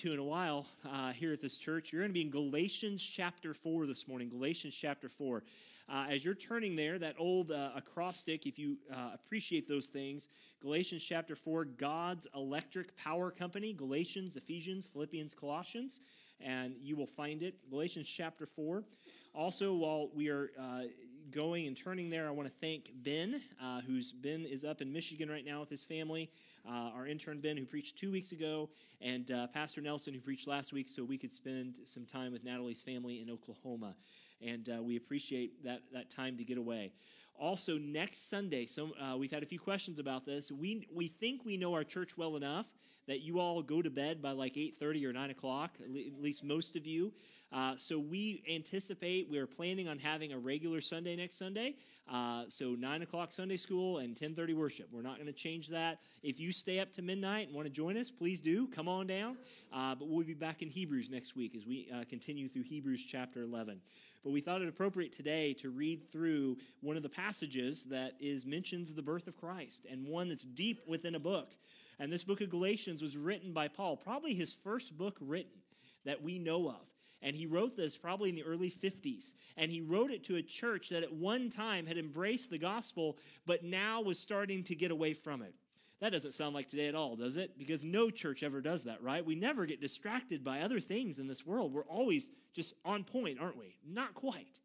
to in a while uh, here at this church. You're going to be in Galatians chapter 4 this morning. Galatians chapter 4. Uh, as you're turning there, that old uh, acrostic, if you uh, appreciate those things, Galatians chapter 4, God's electric power company, Galatians, Ephesians, Philippians, Colossians, and you will find it. Galatians chapter 4. Also, while we are uh, going and turning there, I want to thank Ben, uh, who's Ben is up in Michigan right now with his family uh, our intern Ben, who preached two weeks ago, and uh, Pastor Nelson, who preached last week, so we could spend some time with Natalie's family in Oklahoma. And uh, we appreciate that, that time to get away. Also, next Sunday, so uh, we've had a few questions about this. We, we think we know our church well enough that you all go to bed by like 8.30 or 9 o'clock, at least most of you. Uh, so we anticipate we are planning on having a regular Sunday next Sunday. Uh, so nine o'clock Sunday school and ten thirty worship. We're not going to change that. If you stay up to midnight and want to join us, please do. Come on down. Uh, but we'll be back in Hebrews next week as we uh, continue through Hebrews chapter eleven. But we thought it appropriate today to read through one of the passages that is mentions the birth of Christ and one that's deep within a book. And this book of Galatians was written by Paul, probably his first book written that we know of. And he wrote this probably in the early 50s. And he wrote it to a church that at one time had embraced the gospel, but now was starting to get away from it. That doesn't sound like today at all, does it? Because no church ever does that, right? We never get distracted by other things in this world. We're always just on point, aren't we? Not quite.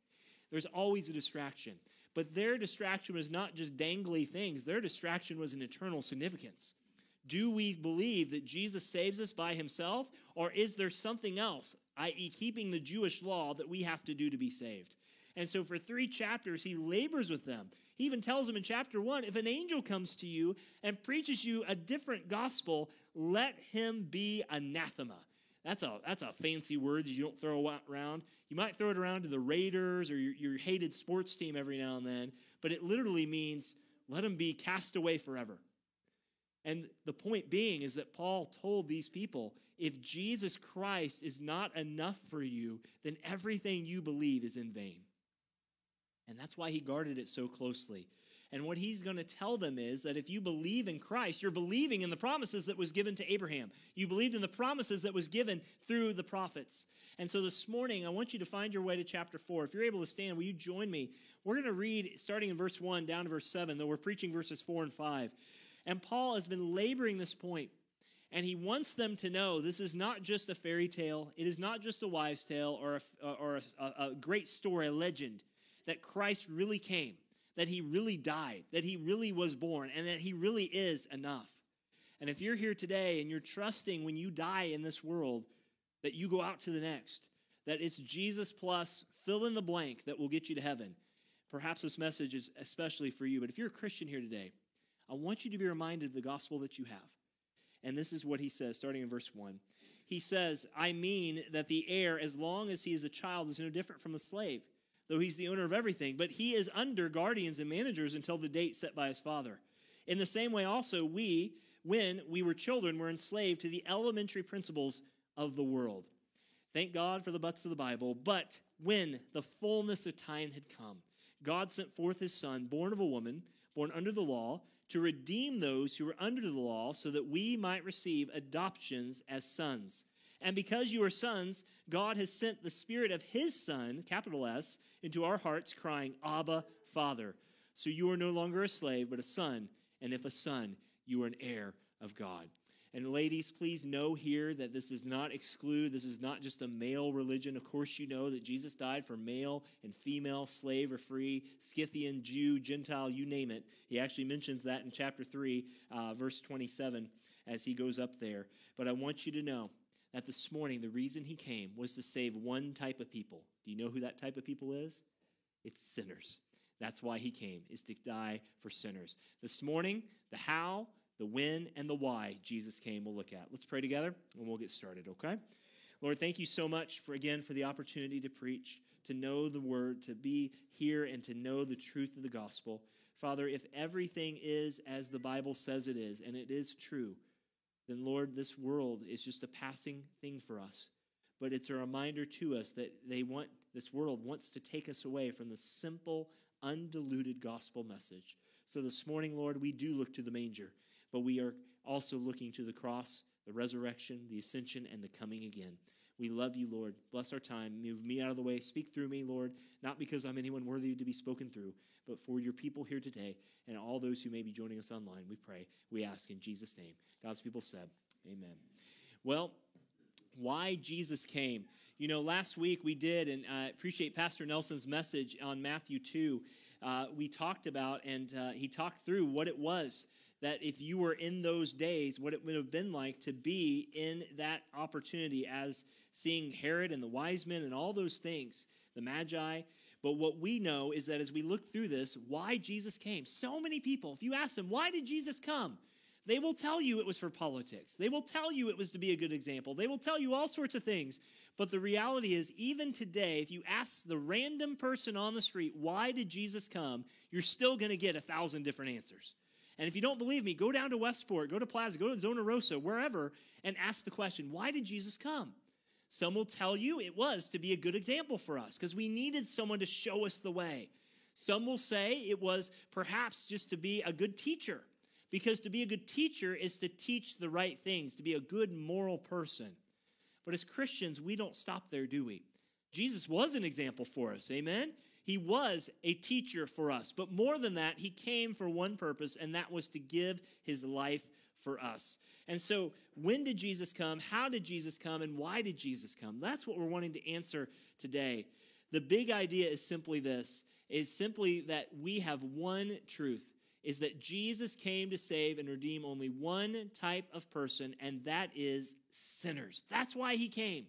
There's always a distraction. But their distraction was not just dangly things, their distraction was an eternal significance. Do we believe that Jesus saves us by himself, or is there something else, i.e., keeping the Jewish law, that we have to do to be saved? And so, for three chapters, he labors with them. He even tells them in chapter one if an angel comes to you and preaches you a different gospel, let him be anathema. That's a, that's a fancy word that you don't throw around. You might throw it around to the Raiders or your, your hated sports team every now and then, but it literally means let him be cast away forever. And the point being is that Paul told these people if Jesus Christ is not enough for you, then everything you believe is in vain. And that's why he guarded it so closely. And what he's going to tell them is that if you believe in Christ, you're believing in the promises that was given to Abraham. You believed in the promises that was given through the prophets. And so this morning, I want you to find your way to chapter 4. If you're able to stand, will you join me? We're going to read starting in verse 1 down to verse 7, though we're preaching verses 4 and 5. And Paul has been laboring this point, and he wants them to know this is not just a fairy tale, it is not just a wives' tale or a, or a, a great story, a legend, that Christ really came, that he really died, that he really was born, and that he really is enough. And if you're here today and you're trusting when you die in this world that you go out to the next, that it's Jesus plus fill in the blank that will get you to heaven, perhaps this message is especially for you. But if you're a Christian here today, I want you to be reminded of the gospel that you have. And this is what he says, starting in verse 1. He says, I mean that the heir, as long as he is a child, is no different from a slave, though he's the owner of everything, but he is under guardians and managers until the date set by his father. In the same way, also, we, when we were children, were enslaved to the elementary principles of the world. Thank God for the butts of the Bible. But when the fullness of time had come, God sent forth his son, born of a woman, born under the law to redeem those who were under the law so that we might receive adoptions as sons. And because you are sons, God has sent the Spirit of His Son, capital S, into our hearts, crying, Abba, Father. So you are no longer a slave, but a son. And if a son, you are an heir of God. And ladies, please know here that this does not exclude, this is not just a male religion. Of course, you know that Jesus died for male and female, slave or free, Scythian, Jew, Gentile, you name it. He actually mentions that in chapter 3, uh, verse 27, as he goes up there. But I want you to know that this morning, the reason he came was to save one type of people. Do you know who that type of people is? It's sinners. That's why he came, is to die for sinners. This morning, the how, the when and the why Jesus came we'll look at. Let's pray together and we'll get started, okay? Lord, thank you so much for again for the opportunity to preach, to know the word, to be here and to know the truth of the gospel. Father, if everything is as the Bible says it is, and it is true, then Lord, this world is just a passing thing for us. But it's a reminder to us that they want this world wants to take us away from the simple, undiluted gospel message. So this morning, Lord, we do look to the manger, but we are also looking to the cross, the resurrection, the ascension, and the coming again. We love you, Lord. Bless our time. Move me out of the way. Speak through me, Lord, not because I'm anyone worthy to be spoken through, but for your people here today and all those who may be joining us online. We pray. We ask in Jesus' name. God's people said, Amen. Well, why Jesus came. You know, last week we did, and I appreciate Pastor Nelson's message on Matthew 2. Uh, we talked about, and uh, he talked through what it was that if you were in those days, what it would have been like to be in that opportunity as seeing Herod and the wise men and all those things, the Magi. But what we know is that as we look through this, why Jesus came. So many people, if you ask them, why did Jesus come? They will tell you it was for politics. They will tell you it was to be a good example. They will tell you all sorts of things. But the reality is, even today, if you ask the random person on the street, why did Jesus come, you're still going to get a thousand different answers. And if you don't believe me, go down to Westport, go to Plaza, go to Zona Rosa, wherever, and ask the question, why did Jesus come? Some will tell you it was to be a good example for us because we needed someone to show us the way. Some will say it was perhaps just to be a good teacher because to be a good teacher is to teach the right things, to be a good moral person. But as Christians, we don't stop there, do we? Jesus was an example for us, amen? He was a teacher for us. But more than that, he came for one purpose, and that was to give his life for us. And so, when did Jesus come? How did Jesus come? And why did Jesus come? That's what we're wanting to answer today. The big idea is simply this is simply that we have one truth is that Jesus came to save and redeem only one type of person, and that is sinners. That's why he came.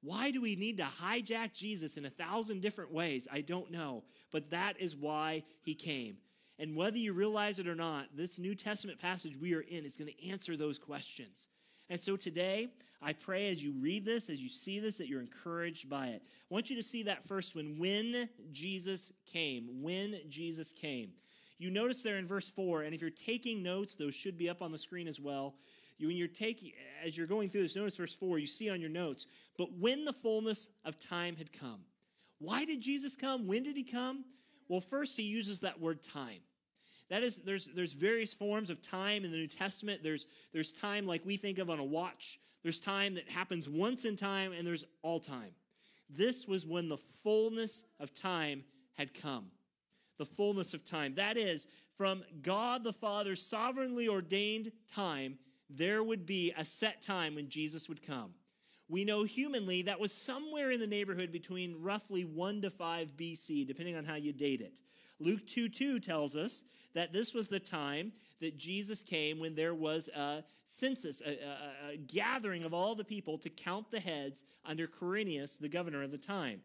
Why do we need to hijack Jesus in a thousand different ways? I don't know. But that is why he came. And whether you realize it or not, this New Testament passage we are in is going to answer those questions. And so today, I pray as you read this, as you see this, that you're encouraged by it. I want you to see that first one when Jesus came. When Jesus came. You notice there in verse 4, and if you're taking notes, those should be up on the screen as well. You, when you're taking, as you're going through this, notice verse 4, you see on your notes, but when the fullness of time had come. Why did Jesus come? When did he come? Well, first, he uses that word time. That is, there's, there's various forms of time in the New Testament. There's, there's time like we think of on a watch, there's time that happens once in time, and there's all time. This was when the fullness of time had come the fullness of time. That is, from God the Father's sovereignly ordained time, there would be a set time when Jesus would come. We know humanly that was somewhere in the neighborhood between roughly 1 to 5 BC, depending on how you date it. Luke 2 2 tells us that this was the time that Jesus came when there was a census, a, a, a gathering of all the people to count the heads under Quirinius, the governor of the time.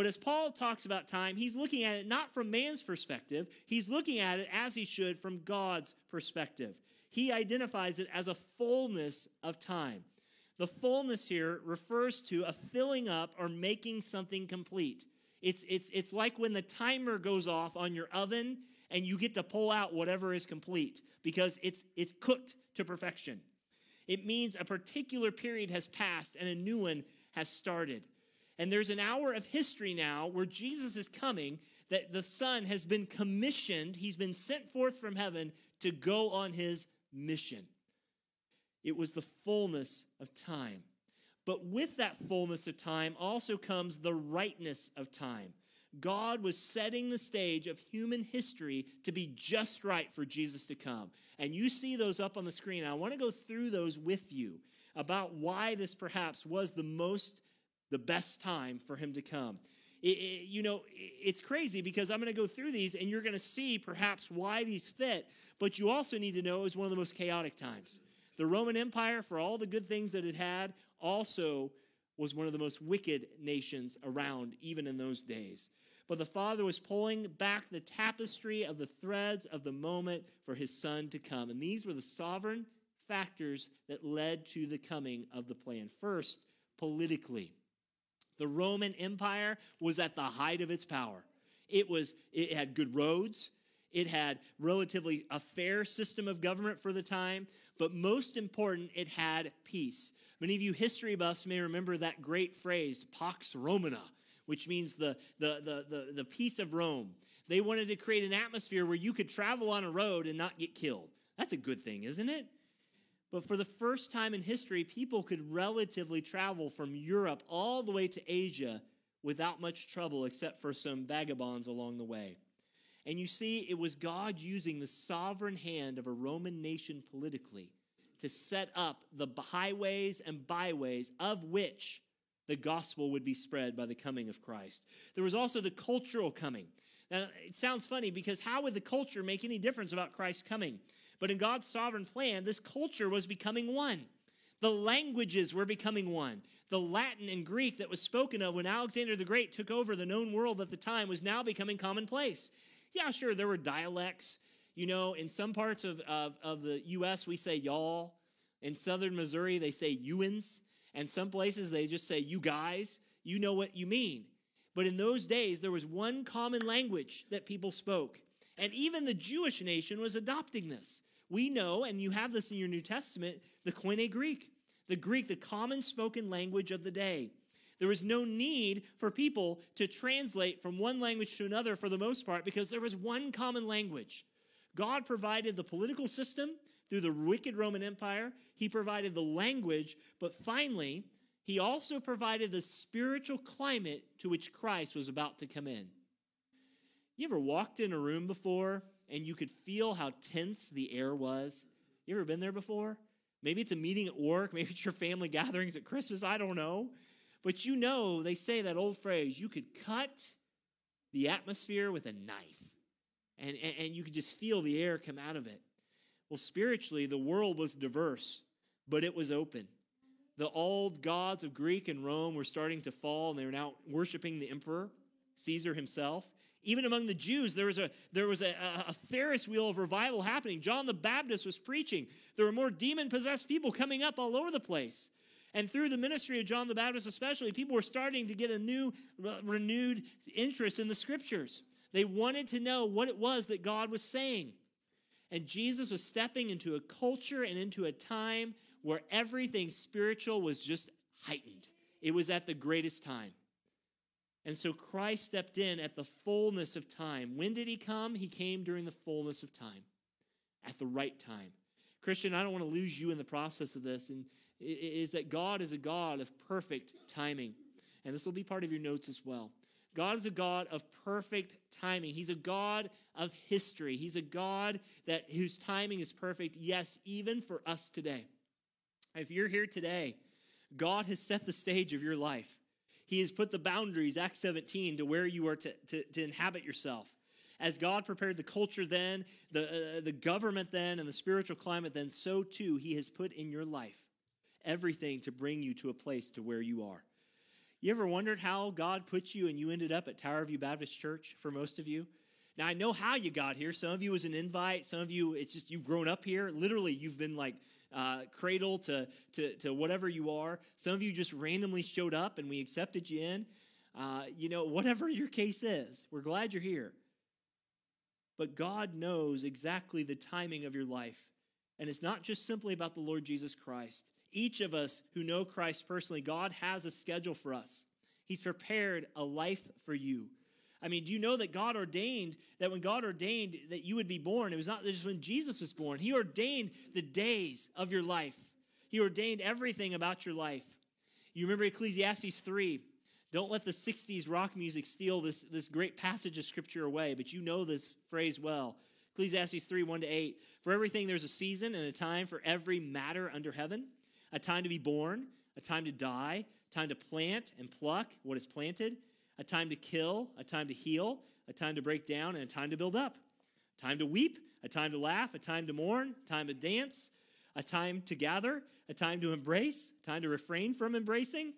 But as Paul talks about time, he's looking at it not from man's perspective, he's looking at it as he should from God's perspective. He identifies it as a fullness of time. The fullness here refers to a filling up or making something complete. It's, it's, it's like when the timer goes off on your oven and you get to pull out whatever is complete because it's, it's cooked to perfection. It means a particular period has passed and a new one has started. And there's an hour of history now where Jesus is coming, that the Son has been commissioned, he's been sent forth from heaven to go on his mission. It was the fullness of time. But with that fullness of time also comes the rightness of time. God was setting the stage of human history to be just right for Jesus to come. And you see those up on the screen. I want to go through those with you about why this perhaps was the most the best time for him to come. It, it, you know, it's crazy because I'm going to go through these and you're going to see perhaps why these fit, but you also need to know it was one of the most chaotic times. The Roman Empire, for all the good things that it had, also was one of the most wicked nations around, even in those days. But the Father was pulling back the tapestry of the threads of the moment for his Son to come. And these were the sovereign factors that led to the coming of the plan. First, politically. The Roman Empire was at the height of its power. It was it had good roads, it had relatively a fair system of government for the time, but most important, it had peace. Many of you history buffs may remember that great phrase, Pax Romana, which means the, the, the, the, the peace of Rome. They wanted to create an atmosphere where you could travel on a road and not get killed. That's a good thing, isn't it? But for the first time in history, people could relatively travel from Europe all the way to Asia without much trouble, except for some vagabonds along the way. And you see, it was God using the sovereign hand of a Roman nation politically to set up the highways and byways of which the gospel would be spread by the coming of Christ. There was also the cultural coming. Now, it sounds funny because how would the culture make any difference about Christ's coming? But in God's sovereign plan, this culture was becoming one. The languages were becoming one. The Latin and Greek that was spoken of when Alexander the Great took over the known world at the time was now becoming commonplace. Yeah, sure, there were dialects. You know, in some parts of, of, of the U.S., we say y'all. In southern Missouri, they say youans. And some places, they just say you guys. You know what you mean. But in those days, there was one common language that people spoke. And even the Jewish nation was adopting this. We know, and you have this in your New Testament, the Koine Greek, the Greek, the common spoken language of the day. There was no need for people to translate from one language to another for the most part because there was one common language. God provided the political system through the wicked Roman Empire, He provided the language, but finally, He also provided the spiritual climate to which Christ was about to come in. You ever walked in a room before and you could feel how tense the air was? You ever been there before? Maybe it's a meeting at work, maybe it's your family gatherings at Christmas, I don't know. But you know, they say that old phrase you could cut the atmosphere with a knife, and, and, and you could just feel the air come out of it. Well, spiritually, the world was diverse, but it was open. The old gods of Greek and Rome were starting to fall, and they were now worshiping the emperor, Caesar himself. Even among the Jews, there was a there was a, a Ferris wheel of revival happening. John the Baptist was preaching. There were more demon possessed people coming up all over the place. And through the ministry of John the Baptist, especially, people were starting to get a new, renewed interest in the scriptures. They wanted to know what it was that God was saying. And Jesus was stepping into a culture and into a time where everything spiritual was just heightened. It was at the greatest time. And so Christ stepped in at the fullness of time. When did he come? He came during the fullness of time, at the right time. Christian, I don't want to lose you in the process of this. And is that God is a God of perfect timing. And this will be part of your notes as well. God is a God of perfect timing. He's a God of history. He's a God that whose timing is perfect, yes, even for us today. If you're here today, God has set the stage of your life. He has put the boundaries, Acts 17, to where you are to, to, to inhabit yourself. As God prepared the culture then, the, uh, the government then, and the spiritual climate then, so too He has put in your life everything to bring you to a place to where you are. You ever wondered how God put you and you ended up at Tower View Baptist Church for most of you? Now, I know how you got here. Some of you was an invite. Some of you, it's just you've grown up here. Literally, you've been like uh, cradle to, to, to whatever you are. Some of you just randomly showed up and we accepted you in. Uh, you know, whatever your case is, we're glad you're here. But God knows exactly the timing of your life. And it's not just simply about the Lord Jesus Christ. Each of us who know Christ personally, God has a schedule for us. He's prepared a life for you. I mean, do you know that God ordained that when God ordained that you would be born, it was not just when Jesus was born. He ordained the days of your life. He ordained everything about your life. You remember Ecclesiastes 3. Don't let the 60s rock music steal this, this great passage of scripture away, but you know this phrase well. Ecclesiastes 3 1 to 8. For everything there's a season and a time for every matter under heaven a time to be born, a time to die, time to plant and pluck what is planted, a time to kill, a time to heal, a time to break down, and a time to build up, a time to weep, a time to laugh, a time to mourn, a time to dance, a time to gather, a time to embrace, a time to refrain from embracing.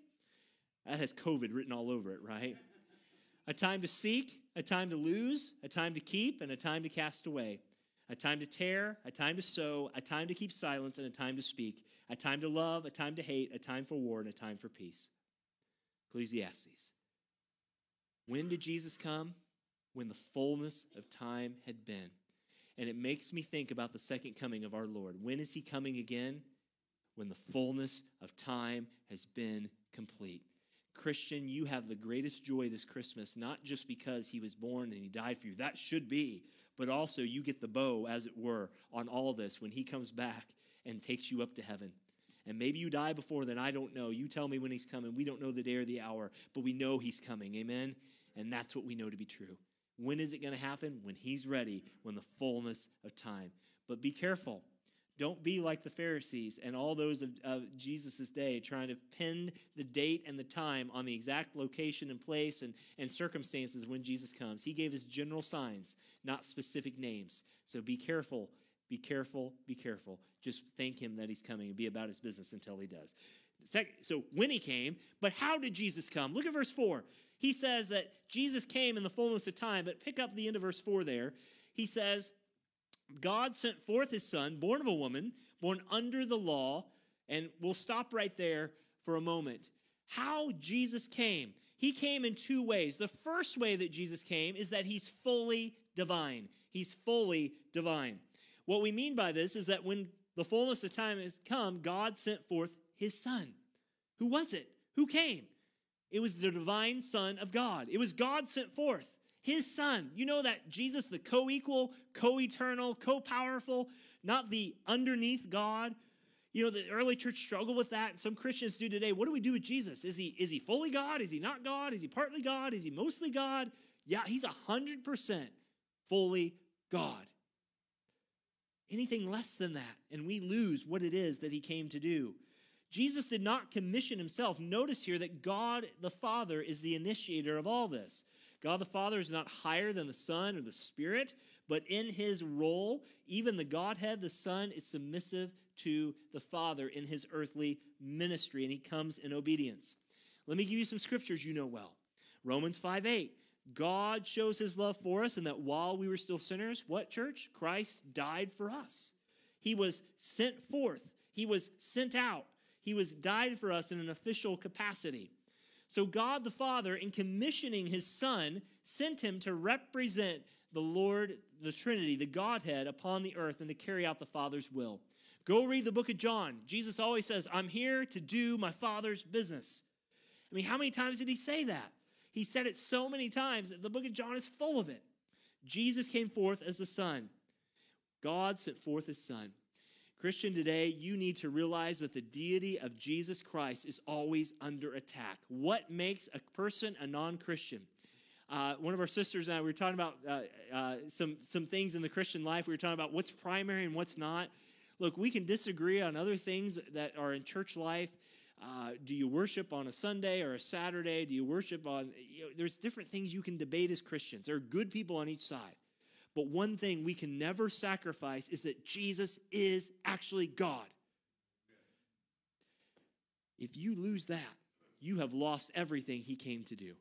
That has COVID written all over it, right? a time to seek, a time to lose, a time to keep, and a time to cast away, a time to tear, a time to sow, a time to keep silence, and a time to speak, a time to love, a time to hate, a time for war, and a time for peace. Ecclesiastes. When did Jesus come? When the fullness of time had been. And it makes me think about the second coming of our Lord. When is he coming again? When the fullness of time has been complete. Christian, you have the greatest joy this Christmas, not just because he was born and he died for you. That should be. But also, you get the bow, as it were, on all this when he comes back and takes you up to heaven. And maybe you die before then. I don't know. You tell me when he's coming. We don't know the day or the hour, but we know he's coming. Amen? And that's what we know to be true. When is it going to happen? When he's ready, when the fullness of time. But be careful. Don't be like the Pharisees and all those of, of Jesus' day trying to pin the date and the time on the exact location and place and, and circumstances when Jesus comes. He gave us general signs, not specific names. So be careful, be careful, be careful. Just thank him that he's coming and be about his business until he does. So when he came, but how did Jesus come? Look at verse 4. He says that Jesus came in the fullness of time, but pick up the end of verse 4 there. He says, God sent forth his son, born of a woman, born under the law. And we'll stop right there for a moment. How Jesus came. He came in two ways. The first way that Jesus came is that he's fully divine. He's fully divine. What we mean by this is that when the fullness of time has come, God sent forth his son. Who was it? Who came? It was the divine Son of God. It was God sent forth his son. You know that Jesus, the co equal, co eternal, co powerful, not the underneath God. You know, the early church struggled with that. and Some Christians do today. What do we do with Jesus? Is he, is he fully God? Is he not God? Is he partly God? Is he mostly God? Yeah, he's 100% fully God. Anything less than that, and we lose what it is that he came to do. Jesus did not commission himself. Notice here that God the Father is the initiator of all this. God the Father is not higher than the Son or the Spirit, but in his role, even the Godhead, the Son, is submissive to the Father in his earthly ministry, and he comes in obedience. Let me give you some scriptures you know well. Romans 5 8. God shows his love for us, and that while we were still sinners, what church? Christ died for us. He was sent forth, he was sent out, he was died for us in an official capacity. So God the Father, in commissioning his Son, sent him to represent the Lord, the Trinity, the Godhead upon the earth and to carry out the Father's will. Go read the book of John. Jesus always says, I'm here to do my Father's business. I mean, how many times did he say that? He said it so many times that the book of John is full of it. Jesus came forth as the Son. God sent forth his Son. Christian, today, you need to realize that the deity of Jesus Christ is always under attack. What makes a person a non Christian? Uh, one of our sisters and I, we were talking about uh, uh, some, some things in the Christian life. We were talking about what's primary and what's not. Look, we can disagree on other things that are in church life. Uh, do you worship on a Sunday or a Saturday? Do you worship on, you know, there's different things you can debate as Christians. There are good people on each side. But one thing we can never sacrifice is that Jesus is actually God. If you lose that, you have lost everything he came to do.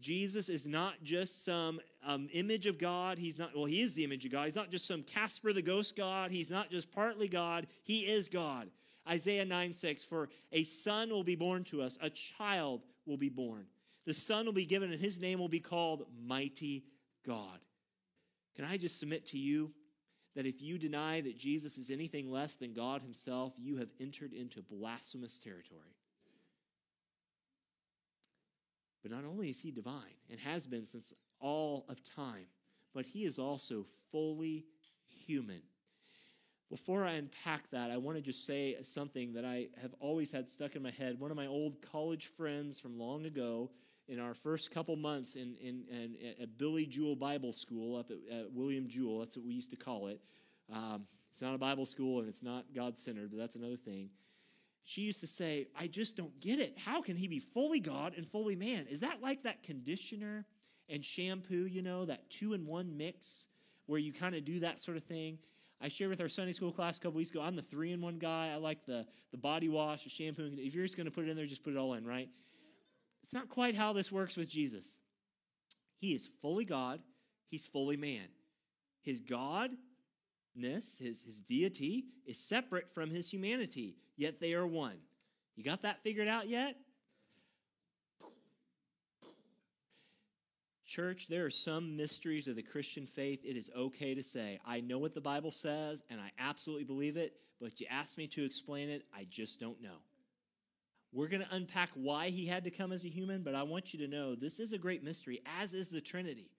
Jesus is not just some um, image of God. He's not, well, he is the image of God. He's not just some Casper the ghost God. He's not just partly God. He is God. Isaiah 9 6, for a son will be born to us, a child will be born. The son will be given, and his name will be called Mighty God. Can I just submit to you that if you deny that Jesus is anything less than God Himself, you have entered into blasphemous territory? But not only is He divine and has been since all of time, but He is also fully human. Before I unpack that, I want to just say something that I have always had stuck in my head. One of my old college friends from long ago in our first couple months in, in, in, at Billy Jewell Bible School up at, at, William Jewell, that's what we used to call it. Um, it's not a Bible school and it's not God centered, but that's another thing. She used to say, I just don't get it. How can he be fully God and fully man? Is that like that conditioner and shampoo, you know, that two in one mix where you kind of do that sort of thing? I shared with our Sunday school class a couple weeks ago. I'm the three in one guy. I like the, the body wash, the shampoo. If you're just going to put it in there, just put it all in, right? It's not quite how this works with Jesus. He is fully God, he's fully man. His Godness, his, his deity, is separate from his humanity, yet they are one. You got that figured out yet? Church, there are some mysteries of the Christian faith it is okay to say, I know what the Bible says and I absolutely believe it, but you ask me to explain it, I just don't know. We're going to unpack why he had to come as a human, but I want you to know this is a great mystery, as is the Trinity.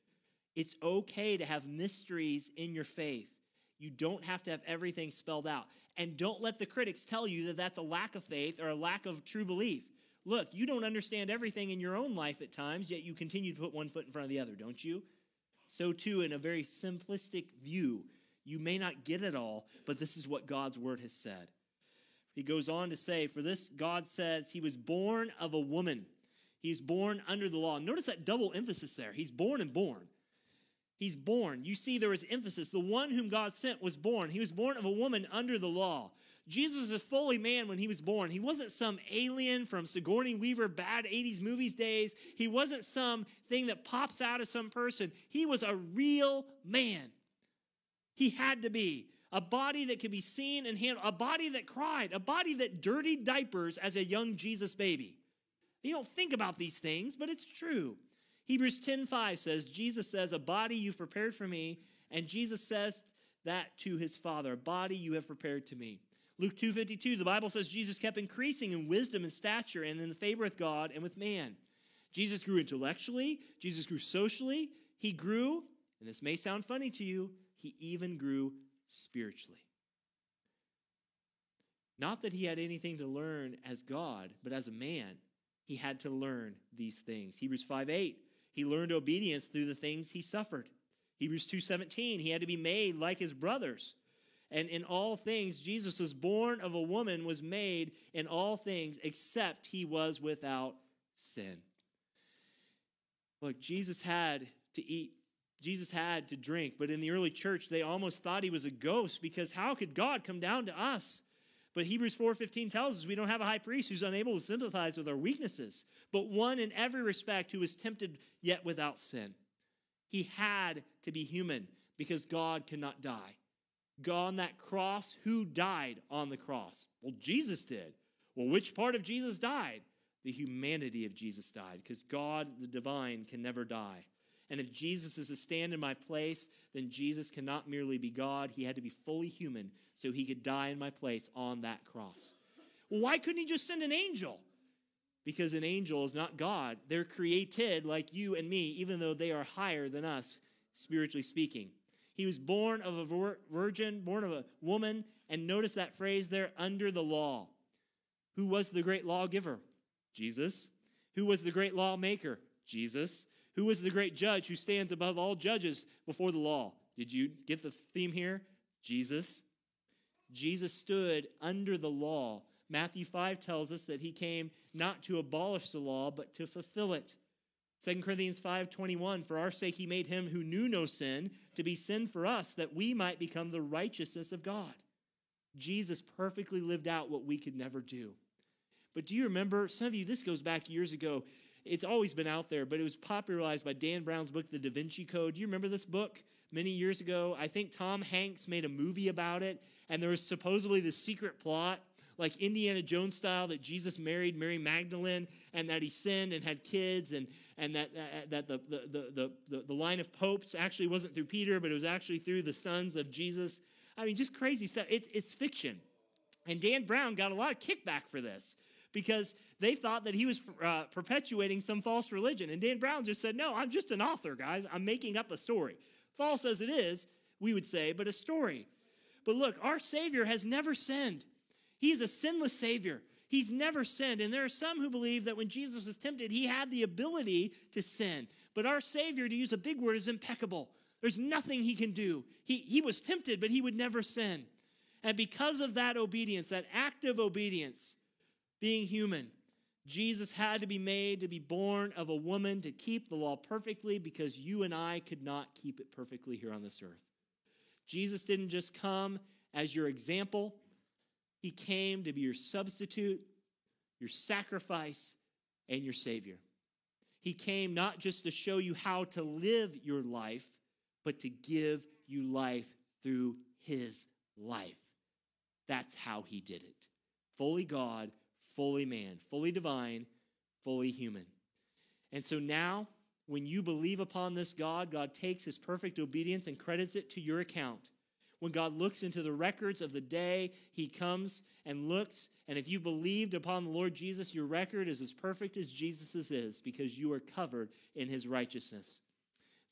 It's okay to have mysteries in your faith. You don't have to have everything spelled out. And don't let the critics tell you that that's a lack of faith or a lack of true belief. Look, you don't understand everything in your own life at times, yet you continue to put one foot in front of the other, don't you? So, too, in a very simplistic view, you may not get it all, but this is what God's word has said. He goes on to say, For this, God says, He was born of a woman. He's born under the law. Notice that double emphasis there. He's born and born. He's born. You see, there is emphasis. The one whom God sent was born. He was born of a woman under the law. Jesus is a fully man when he was born. He wasn't some alien from Sigourney Weaver bad 80s movies days. He wasn't some thing that pops out of some person. He was a real man. He had to be. A body that could be seen and handled, a body that cried, a body that dirtied diapers as a young Jesus baby. You don't think about these things, but it's true. Hebrews 10:5 says, Jesus says, A body you've prepared for me, and Jesus says that to his Father, a body you have prepared to me. Luke 2:52, the Bible says Jesus kept increasing in wisdom and stature and in the favor with God and with man. Jesus grew intellectually, Jesus grew socially, he grew, and this may sound funny to you, he even grew spiritually. Not that he had anything to learn as God, but as a man, he had to learn these things. Hebrews 5 8, he learned obedience through the things he suffered. Hebrews 2:17, he had to be made like his brothers. And in all things, Jesus was born of a woman, was made in all things, except he was without sin. Look, Jesus had to eat, Jesus had to drink, but in the early church, they almost thought he was a ghost because how could God come down to us? But Hebrews 4:15 tells us we don't have a high priest who's unable to sympathize with our weaknesses, but one in every respect who was tempted yet without sin. He had to be human because God cannot die. On that cross, who died on the cross? Well, Jesus did. Well, which part of Jesus died? The humanity of Jesus died because God, the divine, can never die. And if Jesus is to stand in my place, then Jesus cannot merely be God. He had to be fully human so he could die in my place on that cross. Well, why couldn't he just send an angel? Because an angel is not God. They're created like you and me, even though they are higher than us, spiritually speaking. He was born of a virgin, born of a woman. And notice that phrase there under the law. Who was the great lawgiver? Jesus. Who was the great lawmaker? Jesus. Who was the great judge who stands above all judges before the law? Did you get the theme here? Jesus. Jesus stood under the law. Matthew 5 tells us that he came not to abolish the law, but to fulfill it. 2 Corinthians 5:21 For our sake he made him who knew no sin to be sin for us that we might become the righteousness of God. Jesus perfectly lived out what we could never do. But do you remember some of you this goes back years ago. It's always been out there, but it was popularized by Dan Brown's book The Da Vinci Code. Do you remember this book? Many years ago, I think Tom Hanks made a movie about it and there was supposedly the secret plot like Indiana Jones style that Jesus married Mary Magdalene and that he sinned and had kids and and that, that the, the, the, the, the line of popes actually wasn't through Peter, but it was actually through the sons of Jesus. I mean, just crazy stuff. It's, it's fiction. And Dan Brown got a lot of kickback for this because they thought that he was uh, perpetuating some false religion. And Dan Brown just said, No, I'm just an author, guys. I'm making up a story. False as it is, we would say, but a story. But look, our Savior has never sinned. He is a sinless Savior. He's never sinned. And there are some who believe that when Jesus was tempted, he had the ability to sin. But our Savior, to use a big word, is impeccable. There's nothing he can do. He, he was tempted, but he would never sin. And because of that obedience, that active obedience, being human, Jesus had to be made to be born of a woman to keep the law perfectly because you and I could not keep it perfectly here on this earth. Jesus didn't just come as your example, he came to be your substitute, your sacrifice, and your Savior. He came not just to show you how to live your life, but to give you life through his life. That's how he did it. Fully God, fully man, fully divine, fully human. And so now, when you believe upon this God, God takes his perfect obedience and credits it to your account. When God looks into the records of the day, he comes and looks. And if you believed upon the Lord Jesus, your record is as perfect as Jesus's is because you are covered in his righteousness.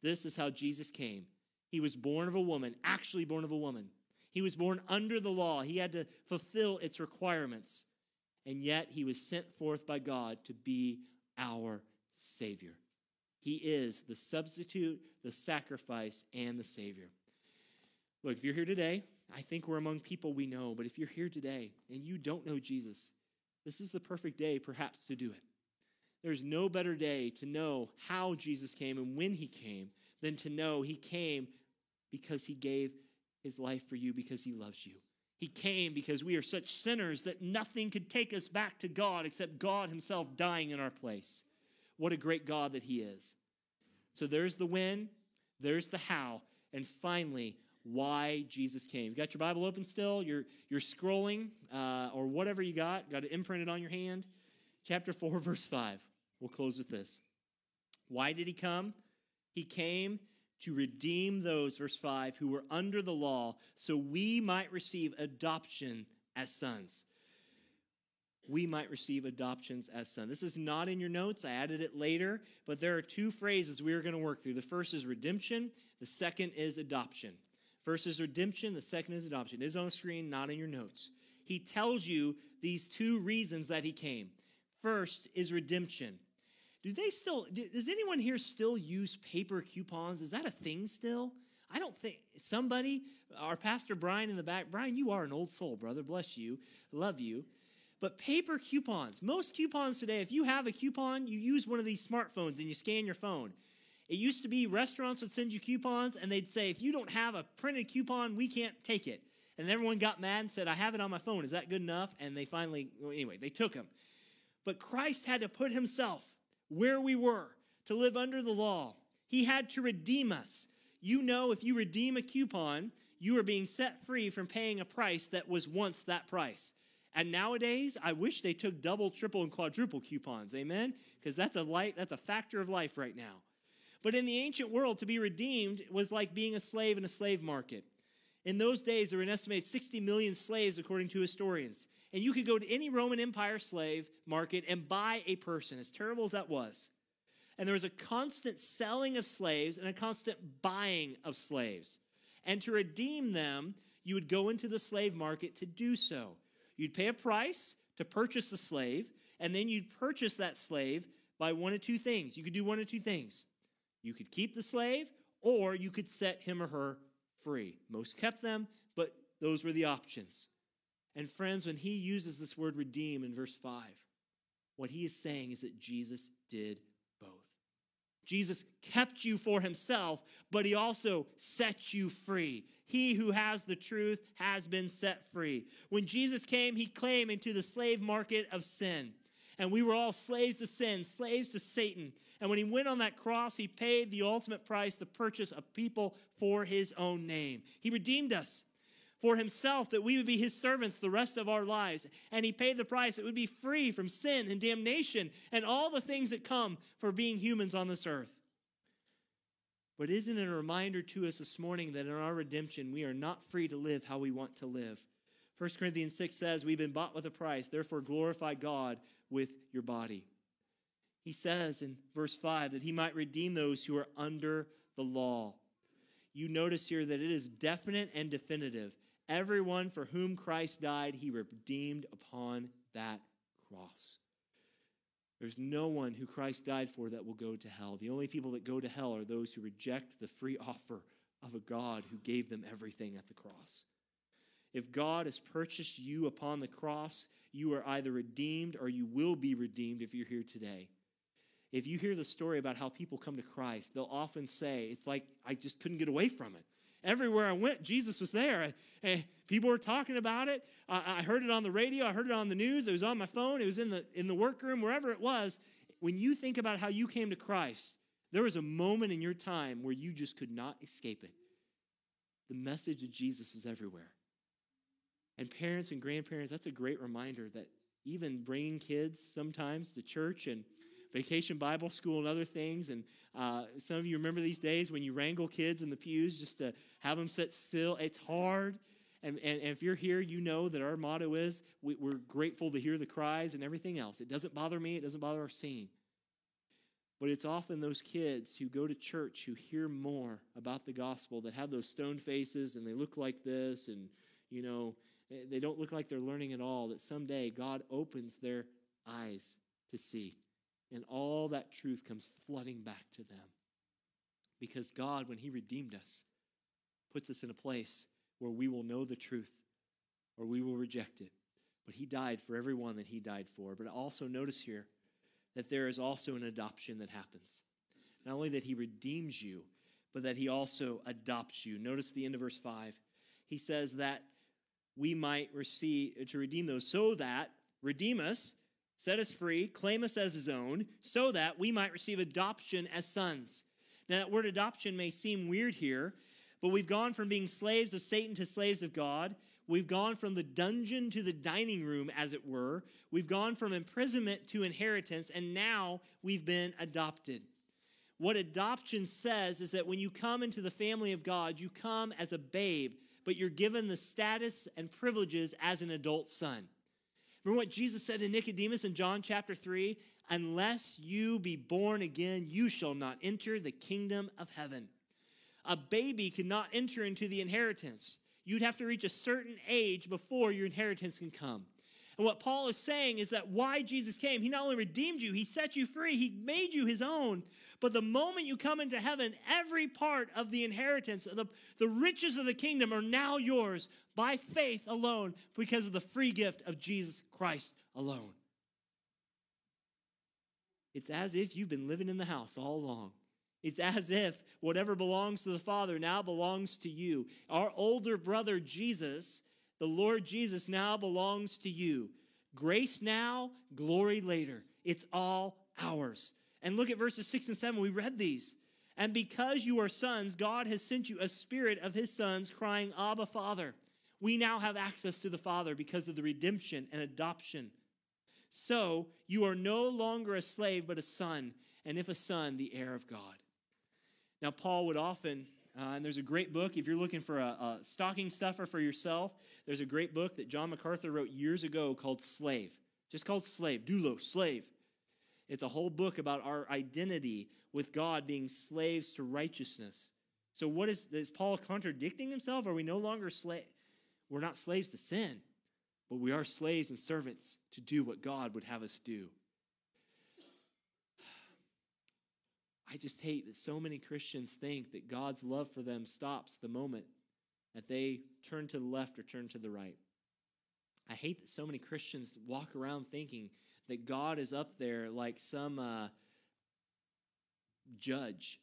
This is how Jesus came. He was born of a woman, actually born of a woman. He was born under the law. He had to fulfill its requirements. And yet he was sent forth by God to be our Savior. He is the substitute, the sacrifice, and the Savior. Look, if you're here today, I think we're among people we know, but if you're here today and you don't know Jesus, this is the perfect day perhaps to do it. There's no better day to know how Jesus came and when he came than to know he came because he gave his life for you because he loves you. He came because we are such sinners that nothing could take us back to God except God himself dying in our place. What a great God that he is. So there's the when, there's the how, and finally, why Jesus came. You got your Bible open still? You're, you're scrolling, uh, or whatever you got, got it imprinted on your hand. Chapter 4, verse 5. We'll close with this. Why did he come? He came to redeem those, verse 5, who were under the law, so we might receive adoption as sons. We might receive adoptions as sons. This is not in your notes. I added it later, but there are two phrases we are going to work through. The first is redemption, the second is adoption. First is redemption, the second is adoption. It is on the screen, not in your notes. He tells you these two reasons that he came. First is redemption. Do they still, does anyone here still use paper coupons? Is that a thing still? I don't think somebody, our pastor Brian in the back, Brian, you are an old soul, brother. Bless you. Love you. But paper coupons, most coupons today, if you have a coupon, you use one of these smartphones and you scan your phone. It used to be restaurants would send you coupons and they'd say, if you don't have a printed coupon, we can't take it. And everyone got mad and said, I have it on my phone. Is that good enough? And they finally, well, anyway, they took them. But Christ had to put himself where we were to live under the law. He had to redeem us. You know, if you redeem a coupon, you are being set free from paying a price that was once that price. And nowadays, I wish they took double, triple, and quadruple coupons. Amen? Because that's a light, that's a factor of life right now. But in the ancient world, to be redeemed was like being a slave in a slave market. In those days, there were an estimated 60 million slaves, according to historians. And you could go to any Roman Empire slave market and buy a person, as terrible as that was. And there was a constant selling of slaves and a constant buying of slaves. And to redeem them, you would go into the slave market to do so. You'd pay a price to purchase the slave, and then you'd purchase that slave by one of two things. You could do one of two things. You could keep the slave, or you could set him or her free. Most kept them, but those were the options. And friends, when he uses this word redeem in verse 5, what he is saying is that Jesus did both. Jesus kept you for himself, but he also set you free. He who has the truth has been set free. When Jesus came, he came into the slave market of sin. And we were all slaves to sin, slaves to Satan. And when he went on that cross, he paid the ultimate price to purchase a people for his own name. He redeemed us for himself that we would be his servants the rest of our lives. And he paid the price. It would be free from sin and damnation and all the things that come for being humans on this earth. But isn't it a reminder to us this morning that in our redemption, we are not free to live how we want to live? 1 Corinthians 6 says, We've been bought with a price, therefore glorify God with your body. He says in verse 5 that he might redeem those who are under the law. You notice here that it is definite and definitive. Everyone for whom Christ died, he redeemed upon that cross. There's no one who Christ died for that will go to hell. The only people that go to hell are those who reject the free offer of a God who gave them everything at the cross. If God has purchased you upon the cross, you are either redeemed or you will be redeemed if you're here today. If you hear the story about how people come to Christ, they'll often say, It's like I just couldn't get away from it everywhere I went, Jesus was there. And people were talking about it. I heard it on the radio. I heard it on the news. It was on my phone. It was in the in the workroom, wherever it was. When you think about how you came to Christ, there was a moment in your time where you just could not escape it. the message of Jesus is everywhere. And parents and grandparents, that's a great reminder that even bringing kids sometimes to church and vacation Bible school and other things. And uh, some of you remember these days when you wrangle kids in the pews just to have them sit still. It's hard. And, and, and if you're here, you know that our motto is we, we're grateful to hear the cries and everything else. It doesn't bother me, it doesn't bother our scene. But it's often those kids who go to church who hear more about the gospel that have those stone faces and they look like this and, you know, Eh, they don't look like they're learning at all. That someday God opens their eyes to see. And all that truth comes flooding back to them. Because God, when He redeemed us, puts us in a place where we will know the truth or we will reject it. But He died for everyone that He died for. But also notice here that there is also an adoption that happens. Not only that He redeems you, but that He also adopts you. Notice the end of verse 5. He says that we might receive to redeem those so that redeem us set us free claim us as his own so that we might receive adoption as sons. Now that word adoption may seem weird here but we've gone from being slaves of satan to slaves of god. We've gone from the dungeon to the dining room as it were. We've gone from imprisonment to inheritance and now we've been adopted. What adoption says is that when you come into the family of god you come as a babe but you're given the status and privileges as an adult son. Remember what Jesus said to Nicodemus in John chapter 3? Unless you be born again, you shall not enter the kingdom of heaven. A baby cannot enter into the inheritance. You'd have to reach a certain age before your inheritance can come. And what Paul is saying is that why Jesus came, he not only redeemed you, he set you free, he made you his own. But the moment you come into heaven, every part of the inheritance, the, the riches of the kingdom are now yours by faith alone because of the free gift of Jesus Christ alone. It's as if you've been living in the house all along. It's as if whatever belongs to the Father now belongs to you. Our older brother Jesus the Lord Jesus now belongs to you. Grace now, glory later. It's all ours. And look at verses 6 and 7. We read these. And because you are sons, God has sent you a spirit of his sons crying, Abba, Father. We now have access to the Father because of the redemption and adoption. So you are no longer a slave, but a son, and if a son, the heir of God. Now, Paul would often uh, and there's a great book, if you're looking for a, a, stocking stuffer for yourself, there's a great book that John MacArthur wrote years ago called Slave. Just called Slave, Doulos, Slave. It's a whole book about our identity with God being slaves to righteousness. So, what is, is Paul contradicting himself? Are we no longer slave? We're not slaves to sin, but we are slaves and servants to do what God would have us do. I just hate that so many Christians think that God's love for them stops the moment that they turn to the left or turn to the right. I hate that so many Christians walk around thinking that God is up there like some uh, judge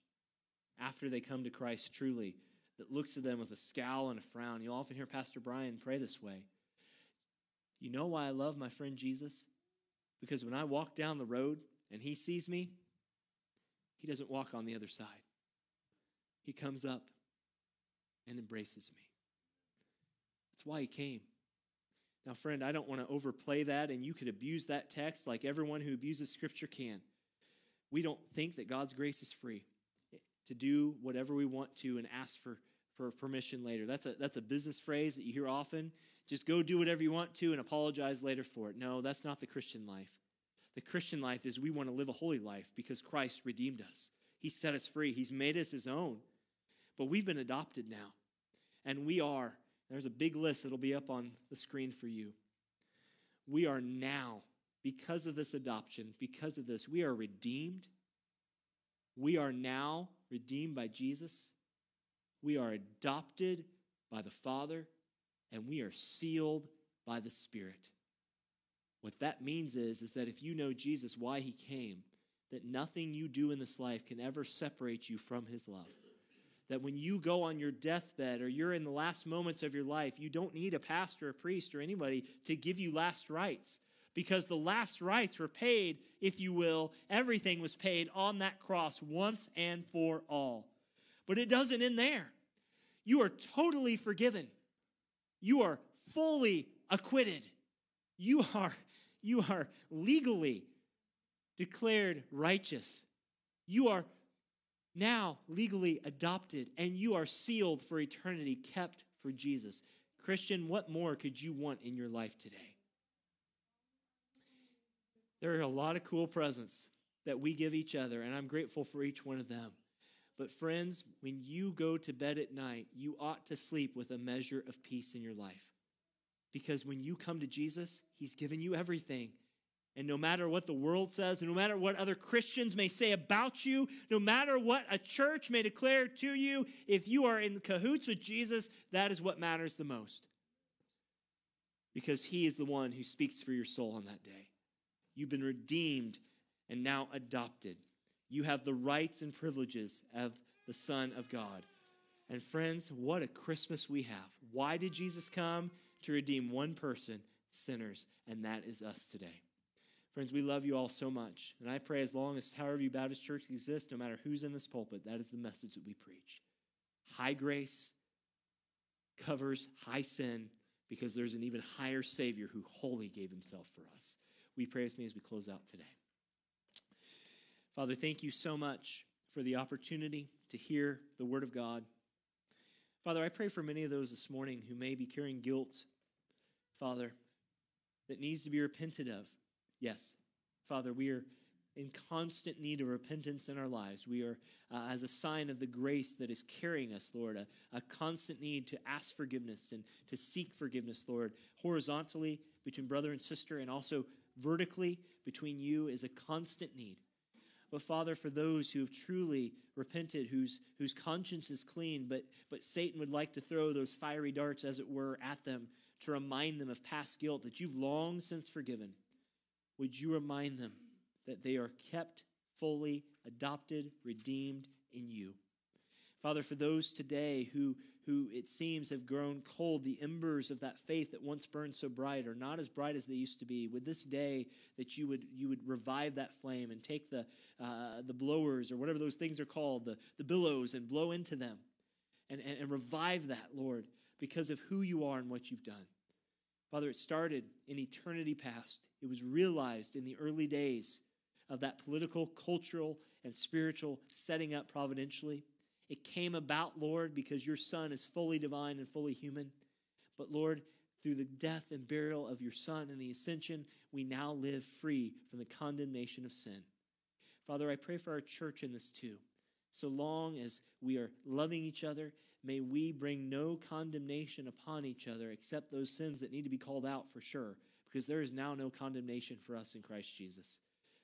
after they come to Christ truly, that looks at them with a scowl and a frown. You'll often hear Pastor Brian pray this way. You know why I love my friend Jesus? Because when I walk down the road and he sees me, he doesn't walk on the other side. He comes up and embraces me. That's why he came. Now, friend, I don't want to overplay that, and you could abuse that text like everyone who abuses Scripture can. We don't think that God's grace is free to do whatever we want to and ask for, for permission later. That's a, that's a business phrase that you hear often. Just go do whatever you want to and apologize later for it. No, that's not the Christian life. The Christian life is we want to live a holy life because Christ redeemed us. He set us free, He's made us His own. But we've been adopted now. And we are, there's a big list that'll be up on the screen for you. We are now, because of this adoption, because of this, we are redeemed. We are now redeemed by Jesus. We are adopted by the Father, and we are sealed by the Spirit. What that means is, is that if you know Jesus, why he came, that nothing you do in this life can ever separate you from his love. That when you go on your deathbed or you're in the last moments of your life, you don't need a pastor, a priest, or anybody to give you last rites because the last rites were paid, if you will. Everything was paid on that cross once and for all. But it doesn't end there. You are totally forgiven. You are fully acquitted. You are, you are legally declared righteous. You are now legally adopted, and you are sealed for eternity, kept for Jesus. Christian, what more could you want in your life today? There are a lot of cool presents that we give each other, and I'm grateful for each one of them. But, friends, when you go to bed at night, you ought to sleep with a measure of peace in your life. Because when you come to Jesus, He's given you everything. And no matter what the world says, and no matter what other Christians may say about you, no matter what a church may declare to you, if you are in cahoots with Jesus, that is what matters the most. Because He is the one who speaks for your soul on that day. You've been redeemed and now adopted. You have the rights and privileges of the Son of God. And friends, what a Christmas we have. Why did Jesus come? To redeem one person, sinners, and that is us today. Friends, we love you all so much. And I pray as long as Tower View Baptist Church exists, no matter who's in this pulpit, that is the message that we preach. High grace covers high sin because there's an even higher Savior who wholly gave himself for us. We pray with me as we close out today? Father, thank you so much for the opportunity to hear the Word of God. Father, I pray for many of those this morning who may be carrying guilt, Father, that needs to be repented of. Yes, Father, we are in constant need of repentance in our lives. We are, uh, as a sign of the grace that is carrying us, Lord, a, a constant need to ask forgiveness and to seek forgiveness, Lord, horizontally between brother and sister, and also vertically between you is a constant need. But Father, for those who have truly repented, whose, whose conscience is clean, but, but Satan would like to throw those fiery darts, as it were, at them to remind them of past guilt that you've long since forgiven, would you remind them that they are kept fully adopted, redeemed in you? Father, for those today who, who it seems have grown cold, the embers of that faith that once burned so bright are not as bright as they used to be. With this day, that you would, you would revive that flame and take the, uh, the blowers or whatever those things are called, the, the billows, and blow into them and, and, and revive that, Lord, because of who you are and what you've done. Father, it started in eternity past. It was realized in the early days of that political, cultural, and spiritual setting up providentially. It came about, Lord, because your Son is fully divine and fully human. But, Lord, through the death and burial of your Son and the ascension, we now live free from the condemnation of sin. Father, I pray for our church in this too. So long as we are loving each other, may we bring no condemnation upon each other except those sins that need to be called out for sure, because there is now no condemnation for us in Christ Jesus.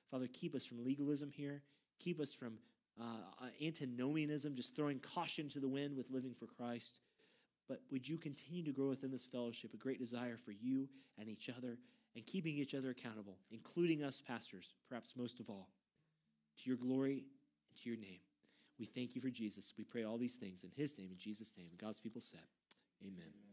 Father, keep us from legalism here. Keep us from uh, uh, antinomianism, just throwing caution to the wind with living for Christ. But would you continue to grow within this fellowship a great desire for you and each other and keeping each other accountable, including us pastors, perhaps most of all, to your glory and to your name. We thank you for Jesus. We pray all these things in his name, in Jesus' name. God's people said, Amen. Amen.